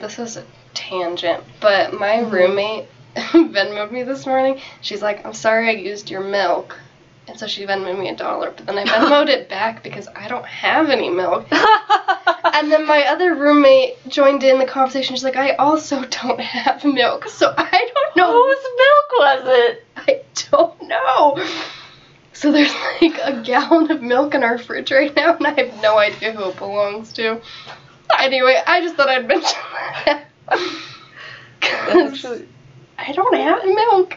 This is a tangent, but my mm-hmm. roommate Venmoed me this morning. She's like, I'm sorry I used your milk. And so she Venmoed me a dollar, but then I Venmoed it back because I don't have any milk. and then my other roommate joined in the conversation. She's like, I also don't have milk, so I don't know. Whose milk was it? I don't know. So there's like a gallon of milk in our fridge right now, and I have no idea who it belongs to. Anyway, I just thought I'd mention that. Actually, I don't have milk.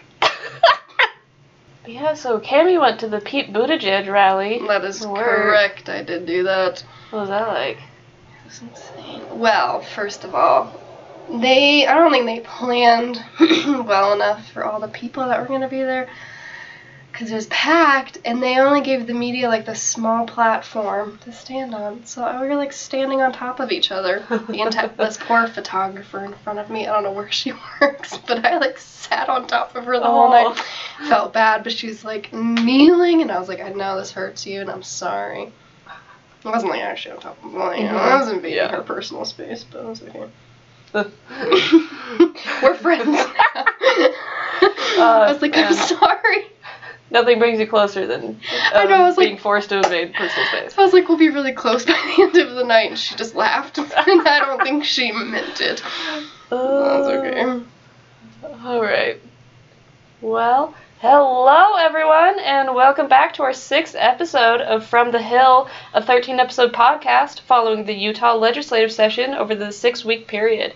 yeah, so Cami went to the Pete Buttigieg rally. That is correct. I did do that. What was that like? It was insane. Well, first of all, they I don't think they planned well enough for all the people that were going to be there cuz it was packed and they only gave the media like this small platform to stand on. So we were like standing on top of each other. The entire this poor photographer in front of me. I don't know where she works, but I like sat on top of her the whole night. Oh. Felt bad, but she was like kneeling and I was like, I know this hurts you and I'm sorry. It wasn't like actually on top of mine. You know, I was invading Yeah. her personal space, but it was okay. We're friends now. Uh, I was like, I'm sorry. Nothing brings you closer than I know, I um, was like- being forced to invade personal space. I was like, we'll be really close by the end of the night, and she just laughed. and I don't think she meant it. That's okay. All right. Well, hello everyone, and welcome back to our sixth episode of From the Hill, a 13 episode podcast following the Utah legislative session over the six week period.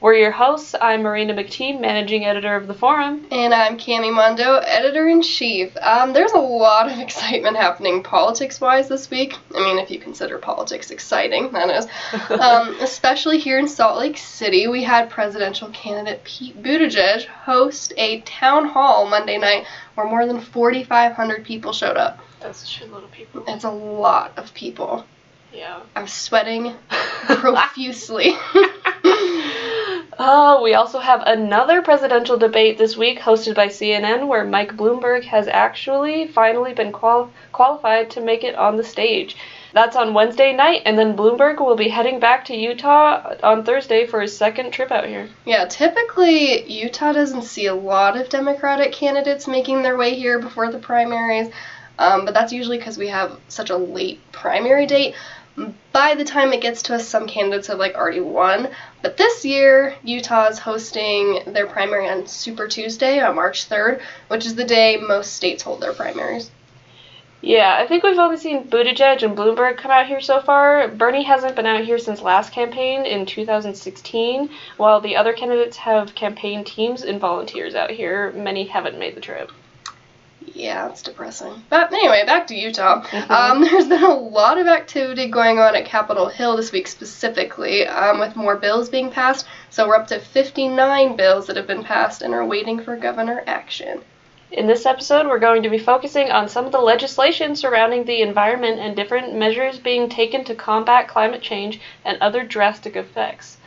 We're your hosts. I'm Marina McTee, managing editor of the forum. And I'm Cami Mondo, editor in chief. Um, there's a lot of excitement happening politics wise this week. I mean, if you consider politics exciting, that is. Um, especially here in Salt Lake City, we had presidential candidate Pete Buttigieg host a town hall Monday night where more than 4,500 people showed up. That's a shitload of people. It's a lot of people. Yeah. I'm sweating profusely. Oh, we also have another presidential debate this week hosted by CNN where Mike Bloomberg has actually finally been qual- qualified to make it on the stage. That's on Wednesday night, and then Bloomberg will be heading back to Utah on Thursday for his second trip out here. Yeah, typically Utah doesn't see a lot of Democratic candidates making their way here before the primaries, um, but that's usually because we have such a late primary date. By the time it gets to us, some candidates have like already won. But this year, Utah is hosting their primary on Super Tuesday on March 3rd, which is the day most states hold their primaries. Yeah, I think we've only seen Buttigieg and Bloomberg come out here so far. Bernie hasn't been out here since last campaign in 2016, while the other candidates have campaign teams and volunteers out here. Many haven't made the trip. Yeah, it's depressing. But anyway, back to Utah. Mhm. Um, there's been a lot of activity going on at Capitol Hill this week specifically, um, with more bills being passed. So we're up to 59 bills that have been passed and are waiting for governor action. In this episode, we're going to be focusing on some of the legislation surrounding the environment and different measures being taken to combat climate change and other drastic effects.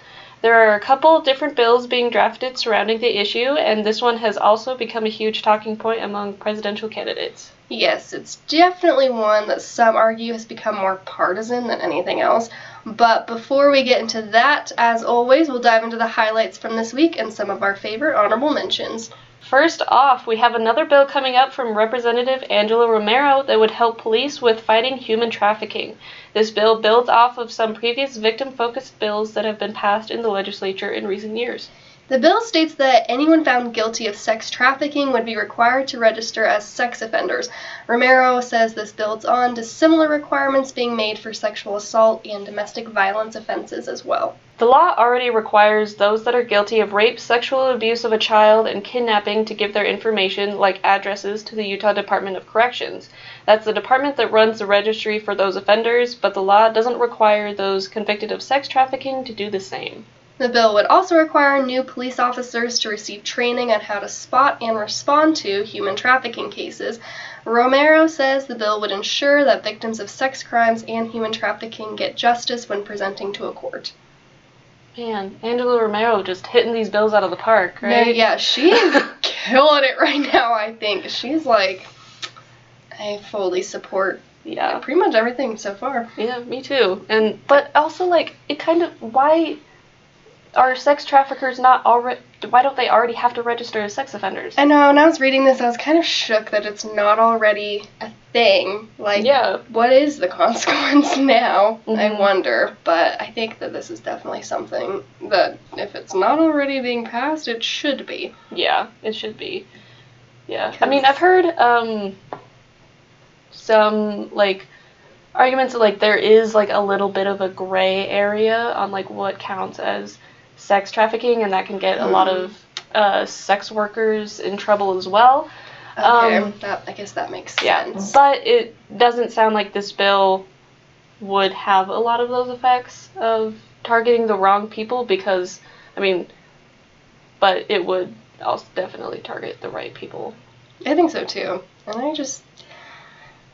There are a couple different bills being drafted surrounding the issue, and this one has also become a huge talking point among presidential candidates. Yes, it's definitely one that some argue has become more partisan than anything else. But before we get into that, as always, we'll dive into the highlights from this week and some of our favorite honorable mentions. First off, we have another bill coming up from Representative Angela Romero that would help police with fighting human trafficking. This bill builds off of some previous victim focused bills that have been passed in the legislature in recent years. The bill states that anyone found guilty of sex trafficking would be required to register as sex offenders. Romero says this builds on to similar requirements being made for sexual assault and domestic violence offenses as well. The law already requires those that are guilty of rape, sexual abuse of a child, and kidnapping to give their information, like addresses, to the Utah Department of Corrections. That's the department that runs the registry for those offenders, but the law doesn't require those convicted of sex trafficking to do the same. The bill would also require new police officers to receive training on how to spot and respond to human trafficking cases. Romero says the bill would ensure that victims of sex crimes and human trafficking get justice when presenting to a court. Man, Angela Romero just hitting these bills out of the park, right? No, yeah, she is killing it right now, I think. She's like, I fully support Yeah. pretty much everything so far. Yeah, me too. And but also like it kind of why are sex traffickers not already? Why don't they already have to register as sex offenders? I know. When I was reading this, I was kind of shook that it's not already a thing. Like, Yeah. what is the consequence now? I Mhm. wonder. But I think that this is definitely something that, if it's not already being passed, it should be. Yeah, it should be. Yeah. I mean, I've heard um some like arguments that like there is like a little bit of a gray area on like what counts as sex trafficking and that can get a lot of uh, sex workers in trouble as well. Okay, Um, that I guess that makes Yeah, sense. but it doesn't sound like this bill would have a lot of those effects of targeting the wrong people because, I mean, but it would also definitely target the right people. I think so too. And I just,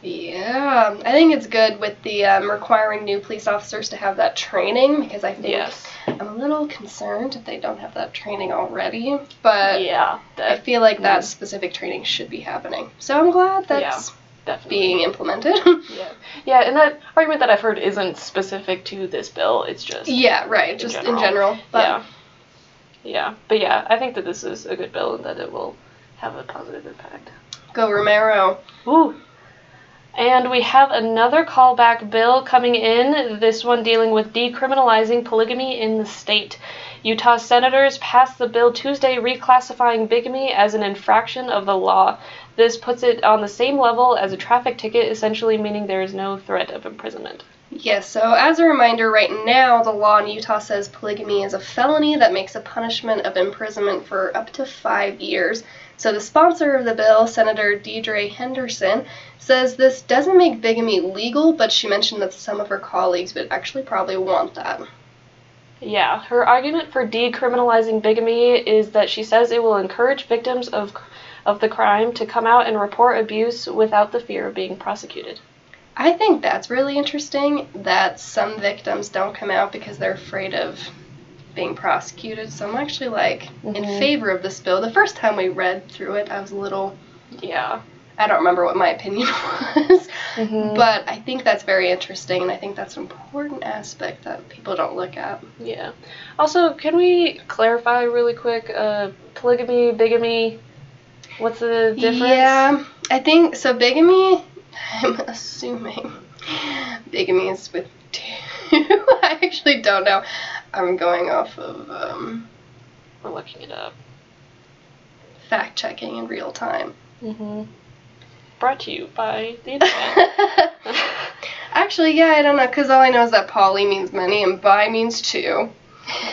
yeah, I think it's good with the um, requiring new police officers to have that training because I think Yes. I'm a little concerned if they don't have that training already. But yeah, I feel like that Mm. specific training should be happening. So I'm glad that's definitely. being implemented. Yeah, yeah, and that argument that I've heard isn't specific to this bill. It's just yeah, right. In Just in general. general. But yeah, yeah, but yeah, I think that this is a good bill and that it will have a positive impact. go Romero. Ooh. And we have another callback bill coming in, this one dealing with decriminalizing polygamy in the state. Utah senators passed the bill Tuesday reclassifying bigamy as an infraction of the law. This puts it on the same level as a traffic ticket, essentially meaning there is no threat of imprisonment. Yes, so as a reminder, right now the law in Utah says polygamy is a felony that makes a punishment of imprisonment for up to five years. So the sponsor of the bill, Senator Deidre Henderson, says this doesn't make bigamy legal, but she mentioned that some of her colleagues would actually probably want that. Yeah, her argument for decriminalizing bigamy is that she says it will encourage victims of of the crime to come out and report abuse without the fear of being prosecuted. I think that's really interesting that some victims don't come out because they're afraid of being prosecuted. So I'm actually like in Mhm. favor of this bill. The first time we read through it, I was a little Yeah. I don't remember what my opinion was, Mhm. but I think that's very interesting, and I think that's an important aspect that people don't look at. Yeah. Also, can we clarify really quick? Uh, polygamy, bigamy. What's the difference? Yeah, I think so. Bigamy, I'm assuming bigamy is with two. I actually don't know. I'm going off of um, We're looking it up. fact checking in real time. Mm-hmm. Brought to you by the internet. Actually, yeah, I don't know, because all I know is that poly means many and bi means two.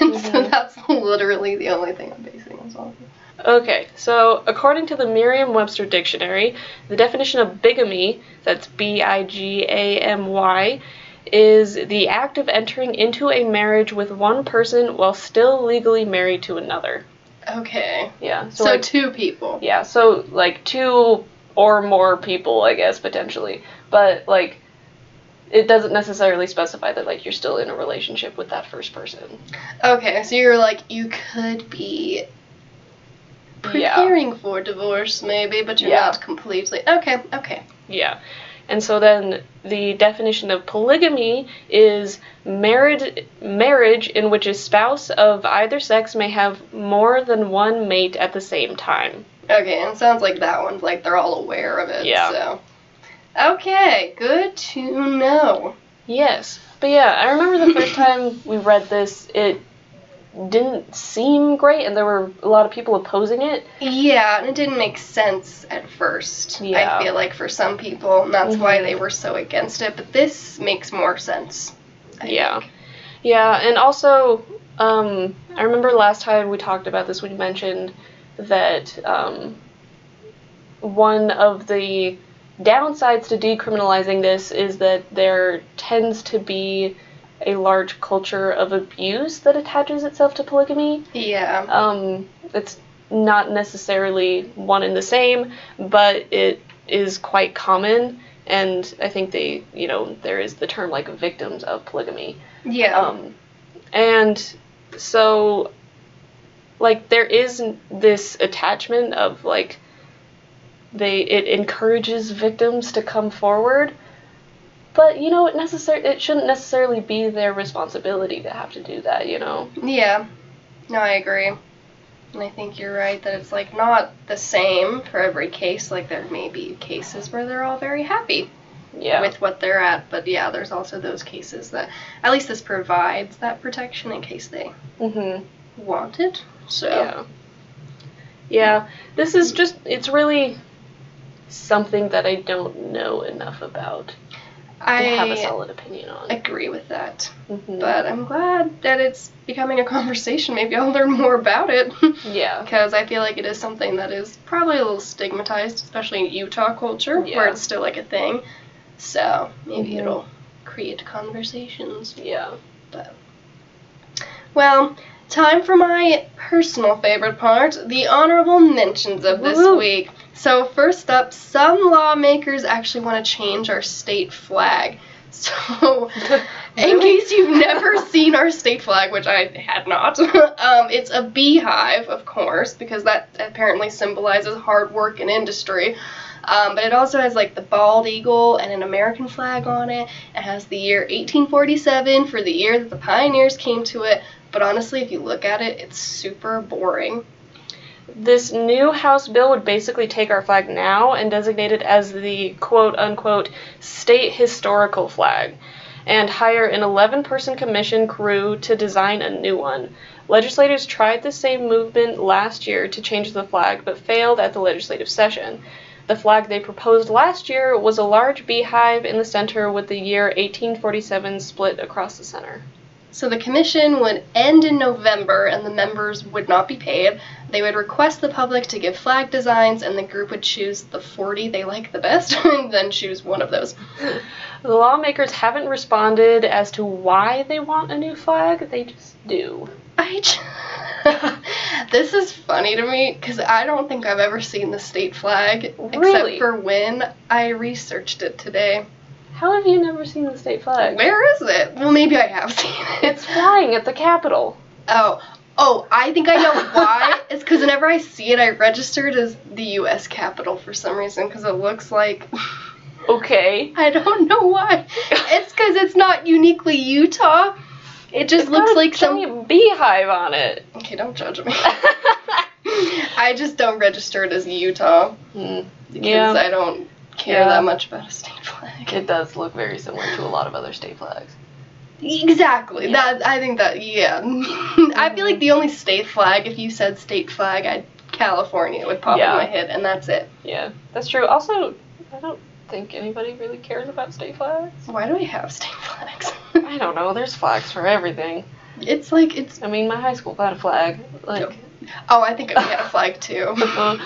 And so Mhm. that's literally the only thing I'm basing this on. Okay, so according to the Merriam Webster Dictionary, the definition of bigamy, that's B I G A M Y, is the act of entering into a marriage with one person while still legally married to another. Okay. Yeah, So, so, like, two people. yeah, so like two or more people, I guess, potentially. But like, it doesn't necessarily specify that like you're still in a relationship with that first person. Okay, so you're like, you could be Yeah. preparing for divorce, maybe, but you're Yeah. not completely. Okay, okay. Yeah. And so then the definition of polygamy is marriage marriage in which a spouse of either sex may have more than one mate at the same time. Okay, and it sounds like that one's like they're all aware of it, Yeah. so. Okay, good to know. Yes. But yeah, I remember the first time we read this, it didn't seem great and there were a lot of people opposing it. Yeah, and it didn't make sense at first. Yeah. I feel like for some people, and that's why Mhm. they were so against it, but this makes more sense. I Yeah. think. Yeah, and also, um, I remember last time we talked about this, we mentioned that um, one of the downsides to decriminalizing this is that there tends to be a large culture of abuse that attaches itself to polygamy. Yeah. Um, it's not necessarily one and the same, but it is quite common. And I think they, you know, there is the term like victims of polygamy. Yeah. Um, and so, like, there is this attachment of like, they it encourages victims to come forward, but you know, it necessar- it shouldn't necessarily be their responsibility to have to do that. You know. yeah. No, I agree. And I think you're right that it's like not the same for every case. Like there may be cases where they're all very happy Yeah. with what they're at, but yeah, there's also those cases that at least this provides that protection in case they mhm. want it. So Yeah. Yeah. This is just it's really something that I don't know enough about to have a I solid opinion on. agree with that. Mhm. But I'm glad that it's becoming a conversation. Maybe I'll learn more about it. yeah. because I feel like it is something that is probably a little stigmatized, especially in Utah culture, where it's still like a thing. So maybe Mhm. it'll create conversations. Yeah. But Well, time for my personal favorite part the honorable mentions of this Woo. week. So, first up, some lawmakers actually want to change our state flag. So, in case you've never seen our state flag, which I had not, um, it's a beehive, of course, because that apparently symbolizes hard work and industry. Um, but it also has like the bald eagle and an American flag on it. It has the year 1847 for the year that the pioneers came to it. But honestly, if you look at it, it's super boring. This new House bill would basically take our flag now and designate it as the quote unquote state historical flag and hire an 11 person commission crew to design a new one. Legislators tried the same movement last year to change the flag but failed at the legislative session. The flag they proposed last year was a large beehive in the center with the year 1847 split across the center. So the commission would end in November and the members would not be paid. They would request the public to give flag designs and the group would choose the 40 they like the best and then choose one of those. The lawmakers haven't responded as to why they want a new flag, they just do. I j- this is funny to me because I don't think I've ever seen the state flag Really? except for when I researched it today. How have you never seen the state flag? Where is it? Well, maybe I have seen it. It's flying at the Capitol. Oh, oh, I think I know why. it's because whenever I see it, I register it as the U.S. Capitol for some reason because it looks like. Okay. I don't know why. It's because it's not uniquely Utah. It just It's looks got a like some. beehive on it. Okay, don't judge me. I just don't register it as Utah Hmm. because Yeah. I don't care Yeah. that much about a state flag. It does look very similar to a lot of other state flags. Exactly. Yeah. That I think that yeah. I feel like the only state flag, if you said state flag, I'd California would pop Yeah. in my head, and that's it. Yeah, that's true. Also, I don't think anybody really cares about state flags. Why do we have state flags? I don't know. There's flags for everything. it's like it's. I mean, my high school had a flag. Like, Oh, I think we had a flag too.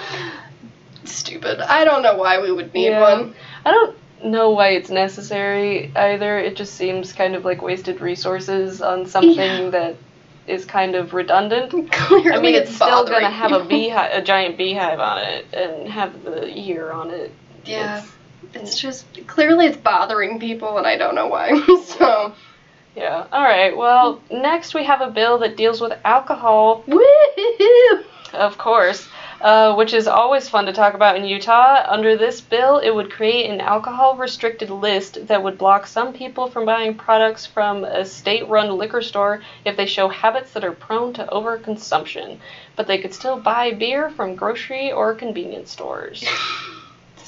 Stupid. I don't know why we would need Yeah. one. I don't know why it's necessary either. It just seems kind of like wasted resources on something Yeah. that is kind of redundant. Clearly, I mean, it's, still gonna have a beehive, a giant beehive on it, and have the year on it. Yeah. It's- It's just clearly it's bothering people, and I don't know why. so, yeah. All right. Well, next we have a bill that deals with alcohol, woohoo! of course, uh, which is always fun to talk about in Utah. Under this bill, it would create an alcohol restricted list that would block some people from buying products from a state run liquor store if they show habits that are prone to overconsumption. But they could still buy beer from grocery or convenience stores.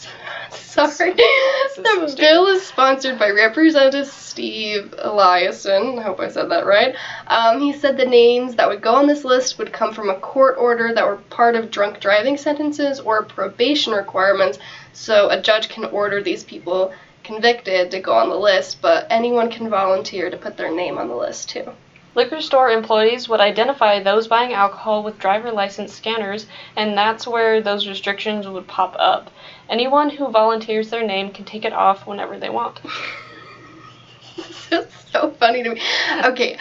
Sorry. the bill is sponsored by Representative Steve Eliason. I hope I said that right. Um, he said the names that would go on this list would come from a court order that were part of drunk driving sentences or probation requirements. So a judge can order these people convicted to go on the list, but anyone can volunteer to put their name on the list too. Liquor store employees would identify those buying alcohol with driver license scanners, and that's where those restrictions would pop up. Anyone who volunteers their name can take it off whenever they want. It's so funny to me. Okay,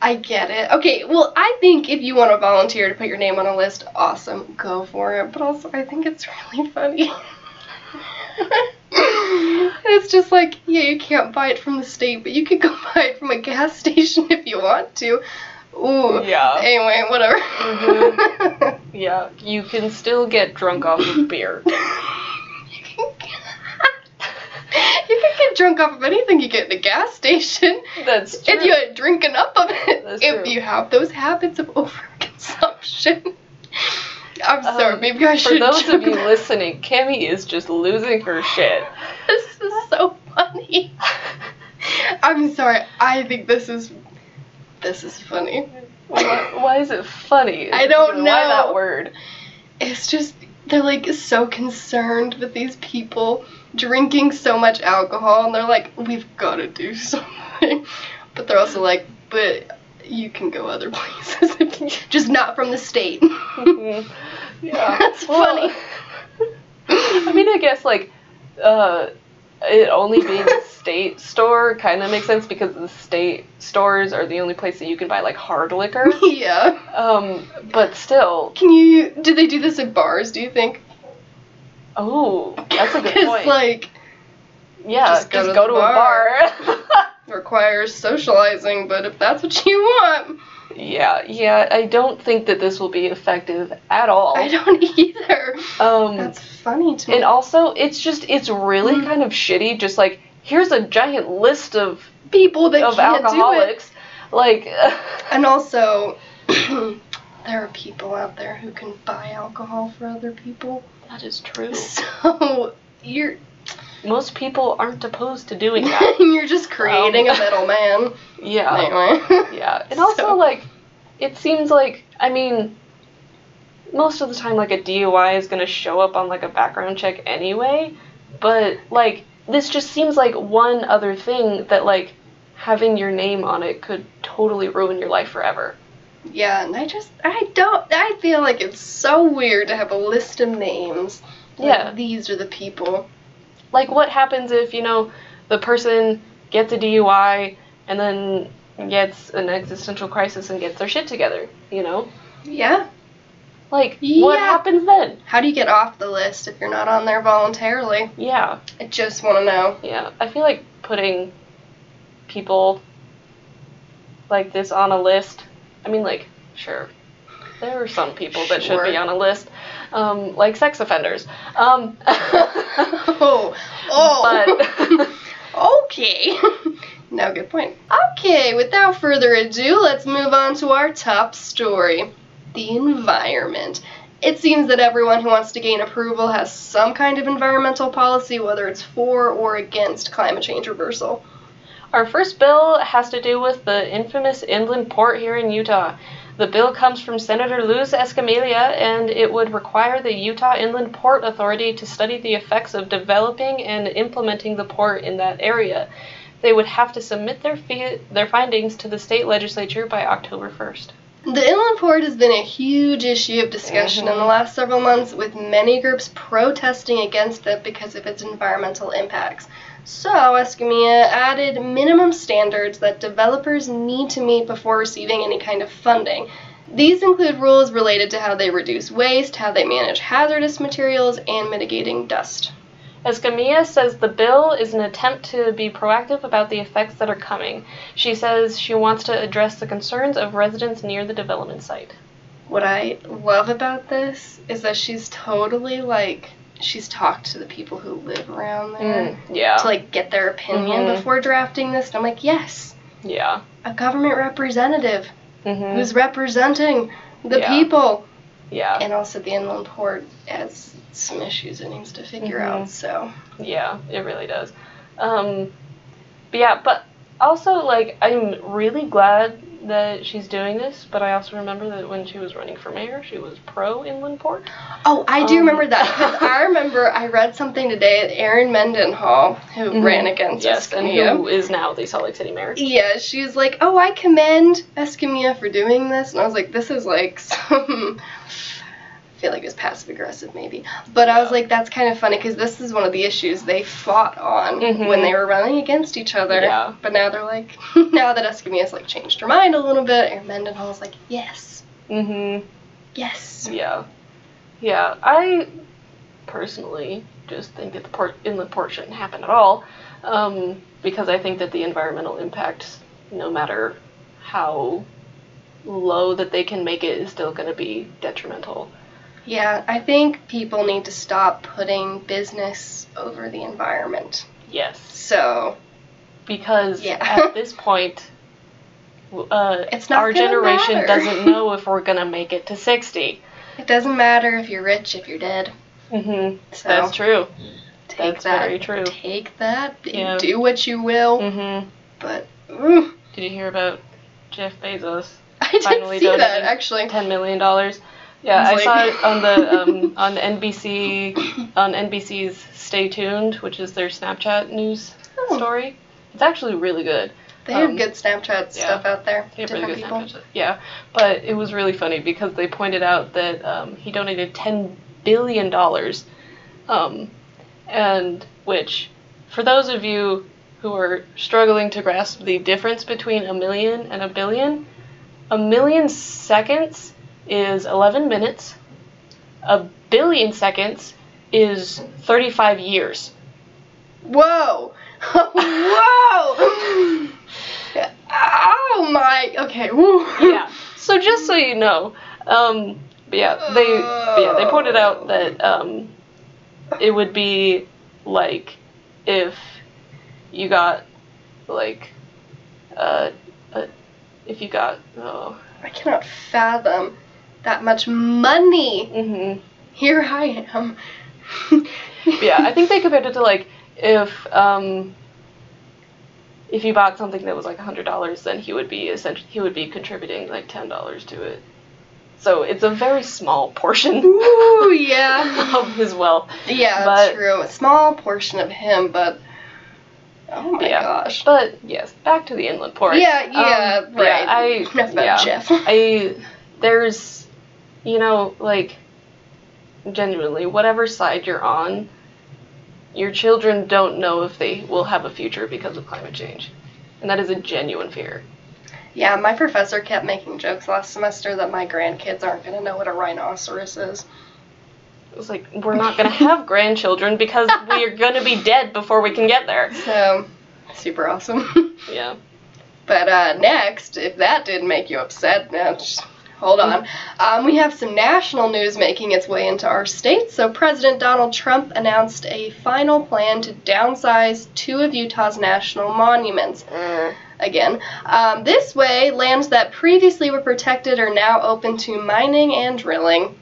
I get it. Okay, well, I think if you want to volunteer to put your name on a list, awesome, go for it. But also, I think it's really funny. it's just like, yeah, you can't buy it from the state, but you could go buy it from a gas station if you want to. Ooh. Yeah. Anyway, whatever. Mhm. Yeah, you can still get drunk off of beer. you can you can get drunk off of anything you get in a gas station. That's true. If you drink enough of it, That's if true. you have those habits of overconsumption. I'm sorry, Um, maybe I should. For those of you listening, Kimmy is just losing her shit. this is so funny. I'm sorry. I think this is this is funny. why, why is it funny? I don't Why know. that word? It's just they're like so concerned with these people drinking so much alcohol, and they're like, we've got to do something. But they're also like, but you can go other places, just not from the state. Mhm. yeah. That's Well, funny. I mean, I guess like uh, it only being a state store kind of makes sense because the state stores are the only place that you can buy like hard liquor. yeah. Um, but still, Can you? Do they do this at bars? Do you think? oh, that's a good point. It's like yeah, just just go go, to to, the a bar. Requires socializing, but if that's what you want, yeah, yeah. I don't think that this will be effective at all. I don't either. Um, That's funny to me. and also, it's just it's really Mm. kind of shitty. Just like here's a giant list of people that of can't do it. alcoholics. Like, And also, there are people out there who can buy alcohol for other people. that is true. So you're Most people aren't opposed to doing that. you're just creating Um, a middleman. yeah. Anyway. Yeah. And also, like, it seems like, I mean, most of the time, like, a DUI is going to show up on, like, a background check anyway. But, like, this just seems like one other thing that, like, having your name on it could totally ruin your life forever. Yeah, and I just I don't I feel like it's so weird to have a list of names. Like, Yeah. these are the people. Like, what happens if, you know, the person gets a DUI and then gets an existential crisis and gets their shit together, you know? Yeah. Like, what happens then? How do you get off the list if you're not on there voluntarily? Yeah. I just want to know. Yeah, I feel like putting people like this on a list. I mean, like, sure, there are some people that should be on a list, um, like sex offenders. Um, Oh, oh. okay. no, good point. Okay, without further ado, let's move on to our top story the environment. It seems that everyone who wants to gain approval has some kind of environmental policy, whether it's for or against climate change reversal. Our first bill has to do with the infamous inland port here in Utah. The bill comes from Senator Luz Escamilla, and it would require the Utah Inland Port Authority to study the effects of developing and implementing the port in that area. They would have to submit their fi- their findings to the state legislature by October 1st. The inland port has been a huge issue of discussion in the mm-hmm. last several months, with many groups protesting against it because of its environmental impacts. So, Escamilla added minimum standards that developers need to meet before receiving any kind of funding. These include rules related to how they reduce waste, how they manage hazardous materials, and mitigating dust. Escamilla says the bill is an attempt to be proactive about the effects that are coming. She says she wants to address the concerns of residents near the development site. What I love about this is that she's totally like, she's talked to the people who live around there. yeah. to like get their opinion Mhm. before drafting this. And I'm like, yes, yeah. a government representative hmm who's representing the Yeah. people, Yeah. and also the inland port has some issues it needs to figure Mhm. out. So Yeah, it really does. Um, but yeah, but also like I'm really glad that she's doing this, but I also remember that when she was running for mayor, she was pro inland port. oh, I do Um, remember that. I remember I read something today Erin Mendenhall, who Mhm. ran against Yes, and who is now the Salt Lake City mayor. Yeah, she's like, oh, I commend Escamilla for doing this, and I was like, this is like some. I feel like it was passive aggressive, maybe, but I was like, that's kind of funny because this is one of the issues they fought on Mhm. when they were running against each other. Yeah. But now they're like, now that Escamilla's like changed her mind a little bit, and Mendenhall's like, yes, Mm-hmm. yes. Yeah. Yeah. I personally just think that the port inland port shouldn't happen at all. Um, because I think that the environmental impact, no matter how low that they can make it, is still going to be detrimental. Yeah, I think people need to stop putting business over the environment. Yes. So Because Yeah. at this point, uh, It's not our generation matter. doesn't know if we're gonna make it to 60. It doesn't matter if you're rich if you're dead. hmm So That's true. take That's that. very true. Take that. and Yeah. Do what you will. hmm But mm, Did you hear about Jeff Bezos? I did Finally see that actually. ten million dollars. Yeah, I I was saw it on the um, on NBC on NBC's Stay Tuned, which is their Snapchat news Oh. story. It's actually really good. They have um, good Snapchat yeah. stuff out there. Really Different good people. Snapchat. Yeah, but it was really funny because they pointed out that um, he donated ten billion dollars, um, and which, for those of you who are struggling to grasp the difference between a million and a billion, a million seconds is eleven minutes. A billion seconds is thirty-five years. Whoa! Whoa! oh my. Okay. Woo. yeah. So just so you know, um, but yeah, they yeah they pointed out that um, it would be like if you got like uh, uh if you got oh I cannot fathom that much money. hmm Here I am. yeah I think they compared it to like if um if you bought something that was like a hundred dollars then he would be essentially he would be contributing like ten dollars to it. So it's a very small portion Ooh, yeah. of his wealth. Yeah, But- that's true. A small portion of him, but oh my Yeah. gosh. But yes, back to the inland port. Yeah, yeah, Um, right. I Enough about yeah, Jeff. I there's you know like genuinely whatever side you're on, your children don't know if they will have a future because of climate change, and that is a genuine fear. Yeah, my professor kept making jokes last semester that my grandkids aren't gonna know what a rhinoceros is. It was like we're not gonna have grandchildren because we are gonna be dead before we can get there. So, super awesome. Yeah. But uh, next, if that didn't make you upset, just hold on. Um, we have some national news making its way into our state. So President Donald Trump announced a final plan to downsize two of Utah's national monuments. Again, um, this way, lands that previously were protected are now open to mining and drilling.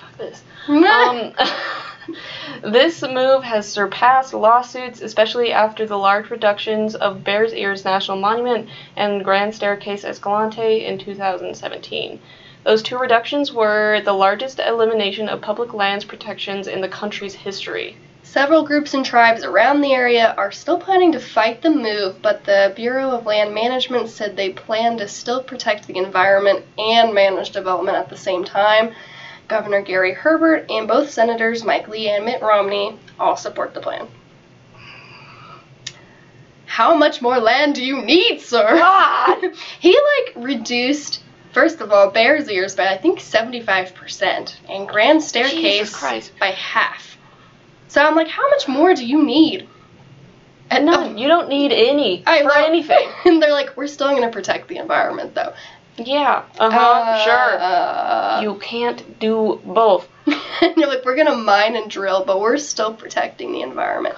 Fuck this. Um, this move has surpassed lawsuits, especially after the large reductions of Bears Ears National Monument and Grand Staircase Escalante in 2017. Those two reductions were the largest elimination of public lands protections in the country's history. Several groups and tribes around the area are still planning to fight the move, but the Bureau of Land Management said they plan to still protect the environment and manage development at the same time. Governor Gary Herbert and both Senators Mike Lee and Mitt Romney all support the plan. How much more land do you need, sir? God! he like reduced first of all Bears Ears by I think 75% and Grand Staircase by half. So I'm like, how much more do you need? And None. You don't need any I for anything. and they're like, we're still gonna protect the environment though. Yeah. Uh-huh. sure. Uh, You can't do both. you're like, we're gonna mine and drill, but we're still protecting the environment.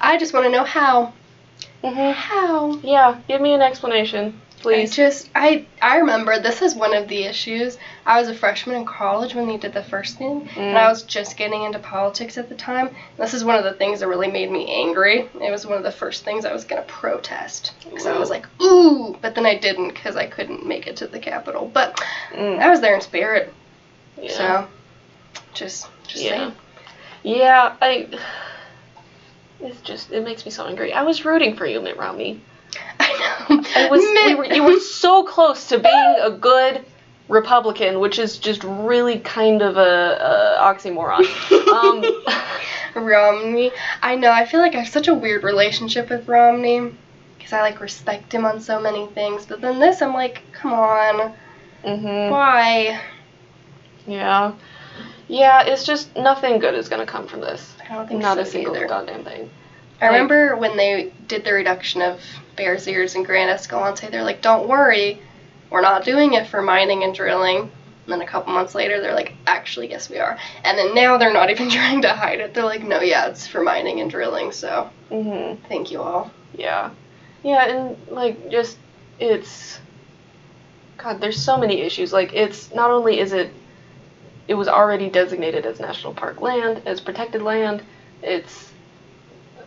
I just want to know how. hmm How? Yeah. Give me an explanation, I please. just I I remember this is one of the issues. I was a freshman in college when they did the first thing, and Mm. I was just getting into politics at the time. This is one of the things that really made me angry. It was one of the first things I was gonna protest because I was like, ooh, but then I didn't because I couldn't make it to the Capitol. But Mm. I was there in spirit, Yeah. so just just Yeah. saying. Yeah, I. It's just it makes me so angry. I was rooting for you, Mitt Romney. I know. I was we were, you were so close to being a good Republican, which is just really kind of a, a oxymoron. Um, Romney. I know. I feel like I have such a weird relationship with Romney because I like respect him on so many things. But then this, I'm like, come on, mhm. why? Yeah. Yeah, it's just nothing good is gonna come from this. I don't think Not so a single either. goddamn thing. I remember when they did the reduction of Bears Ears and Grand Escalante. They're like, don't worry, we're not doing it for mining and drilling. And then a couple months later, they're like, actually, yes, we are. And then now they're not even trying to hide it. They're like, no, yeah, it's for mining and drilling. So Mhm. thank you all. Yeah. Yeah, and like just it's God, there's so many issues. Like it's not only is it it was already designated as national park land, as protected land, it's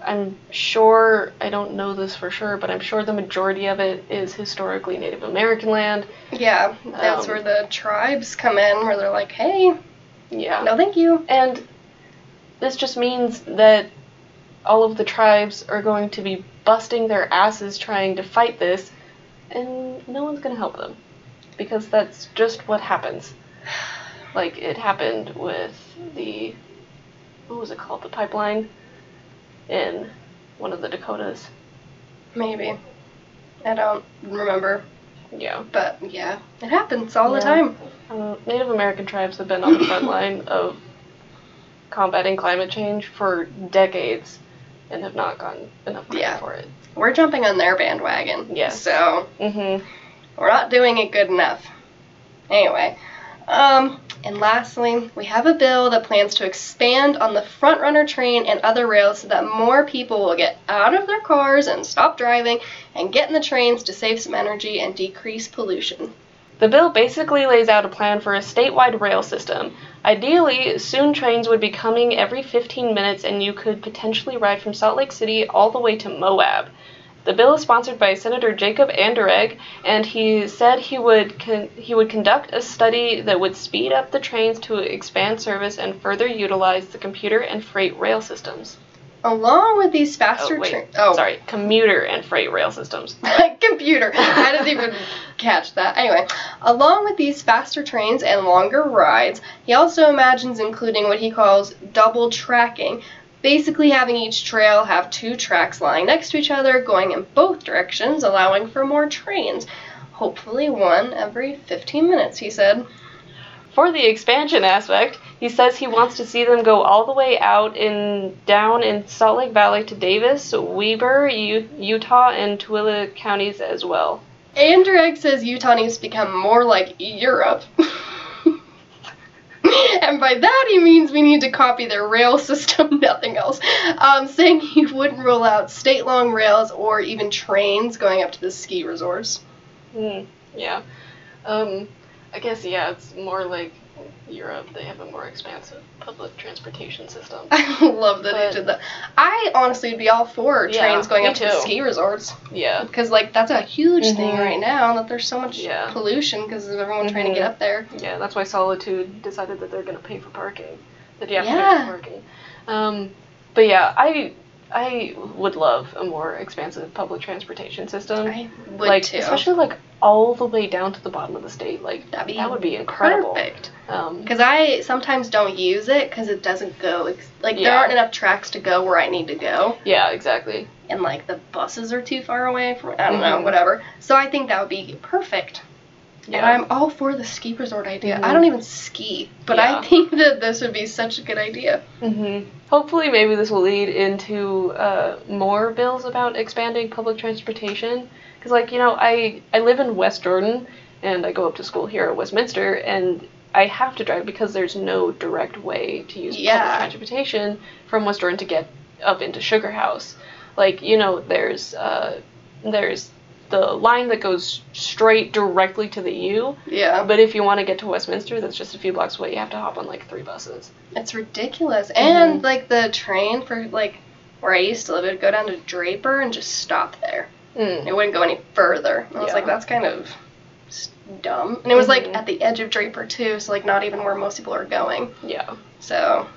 I'm sure I don't know this for sure, but I'm sure the majority of it is historically Native American land. Yeah, that's Um, where the tribes come in, where they're like, hey, Yeah. no thank you. And this just means that all of the tribes are going to be busting their asses trying to fight this, and no one's going to help them. Because that's just what happens. Like, it happened with the. What was it called? The pipeline in one of the Dakotas. Maybe. I don't remember, Yeah. but yeah, it happens all the time. Uh, Native American tribes have been on the front line of combating climate change for decades and have not gotten enough credit Yeah. for it. We're jumping on their bandwagon. Yes. So Mm-hmm. we're not doing it good enough. Anyway, um, and lastly, we have a bill that plans to expand on the FrontRunner train and other rails so that more people will get out of their cars and stop driving and get in the trains to save some energy and decrease pollution. The bill basically lays out a plan for a statewide rail system. Ideally, soon trains would be coming every 15 minutes and you could potentially ride from Salt Lake City all the way to Moab. The bill is sponsored by Senator Jacob Anderegg, and he said he would con- he would conduct a study that would speed up the trains to expand service and further utilize the computer and freight rail systems. Along with these Oh, faster wait, trains. Oh, sorry, commuter and freight rail systems. computer. I didn't even catch that. Anyway, along with these faster trains and longer rides, he also imagines including what he calls double tracking. Basically, having each trail have two tracks lying next to each other, going in both directions, allowing for more trains. Hopefully, one every 15 minutes, he said. For the expansion aspect, he says he wants to see them go all the way out in down in Salt Lake Valley to Davis, Weber, U- Utah, and Tooele counties as well. Anderegg says Utah needs to become more like Europe. and by that he means we need to copy their rail system, nothing else. Um, saying he wouldn't rule out state long rails or even trains going up to the ski resorts. Hmm, yeah. Um, I guess, yeah, it's more like Europe. They have a more expansive public transportation system. I love that But- he did that. I honestly would be all for Yeah, trains going me up to the ski resorts. Yeah. Because, like, that's a huge thing Mhm. right now that there's so much Yeah. pollution because of everyone trying to Mhm. get up there. Yeah, that's why Solitude decided that they're going to pay for parking. That you have to Yeah. pay for parking. Um, but yeah, I I would love a more expansive public transportation system. I would like too. especially like all the way down to the bottom of the state. Like That'd be that would be incredible. Perfect. Um, Because I sometimes don't use it because it doesn't go. Ex- like, there aren't enough tracks to go where I need to go. yeah, exactly. And, like, the buses are too far away from, I don't know, Mhm. whatever. So I think that would be perfect. Yeah. And I'm all for the ski resort idea. I Mhm. don't even ski, but Yeah. I think that this would be such a good idea. Mm-hmm. Hopefully, maybe this will lead into uh, more bills about expanding public transportation. Because, like, you know, I I live in West Jordan, and I go up to school here at Westminster, and I have to drive because there's no direct way to use Yeah. public transportation from West Jordan to get up into Sugar House. Like, you know, there's uh, there's the line that goes straight directly to the U. Yeah. But if you want to get to Westminster, that's just a few blocks away. You have to hop on like three buses. It's ridiculous. Mm-hmm. And, like, the train for, like, where I used to live, it would go down to Draper and just stop there. Mm. It wouldn't go any further. And I was Yeah. like, that's kind of dumb. And it was, like, Mhm. at the edge of Draper, too, so, like, not even where most people are going. Yeah. So,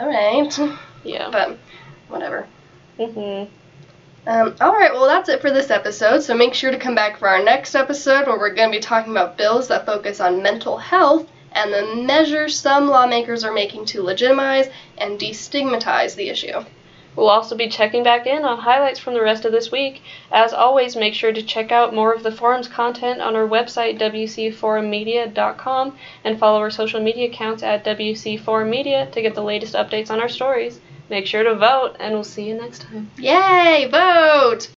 alright. Yeah. But, whatever. Mhm. Um, alright, well, that's it for this episode. So make sure to come back for our next episode where we're going to be talking about bills that focus on mental health and the measures some lawmakers are making to legitimize and destigmatize the issue. We'll also be checking back in on highlights from the rest of this week. As always, make sure to check out more of the forum's content on our website, wcforummedia.com, and follow our social media accounts at wcforummedia to get the latest updates on our stories. Make sure to vote, and we'll see you next time. Yay! Vote!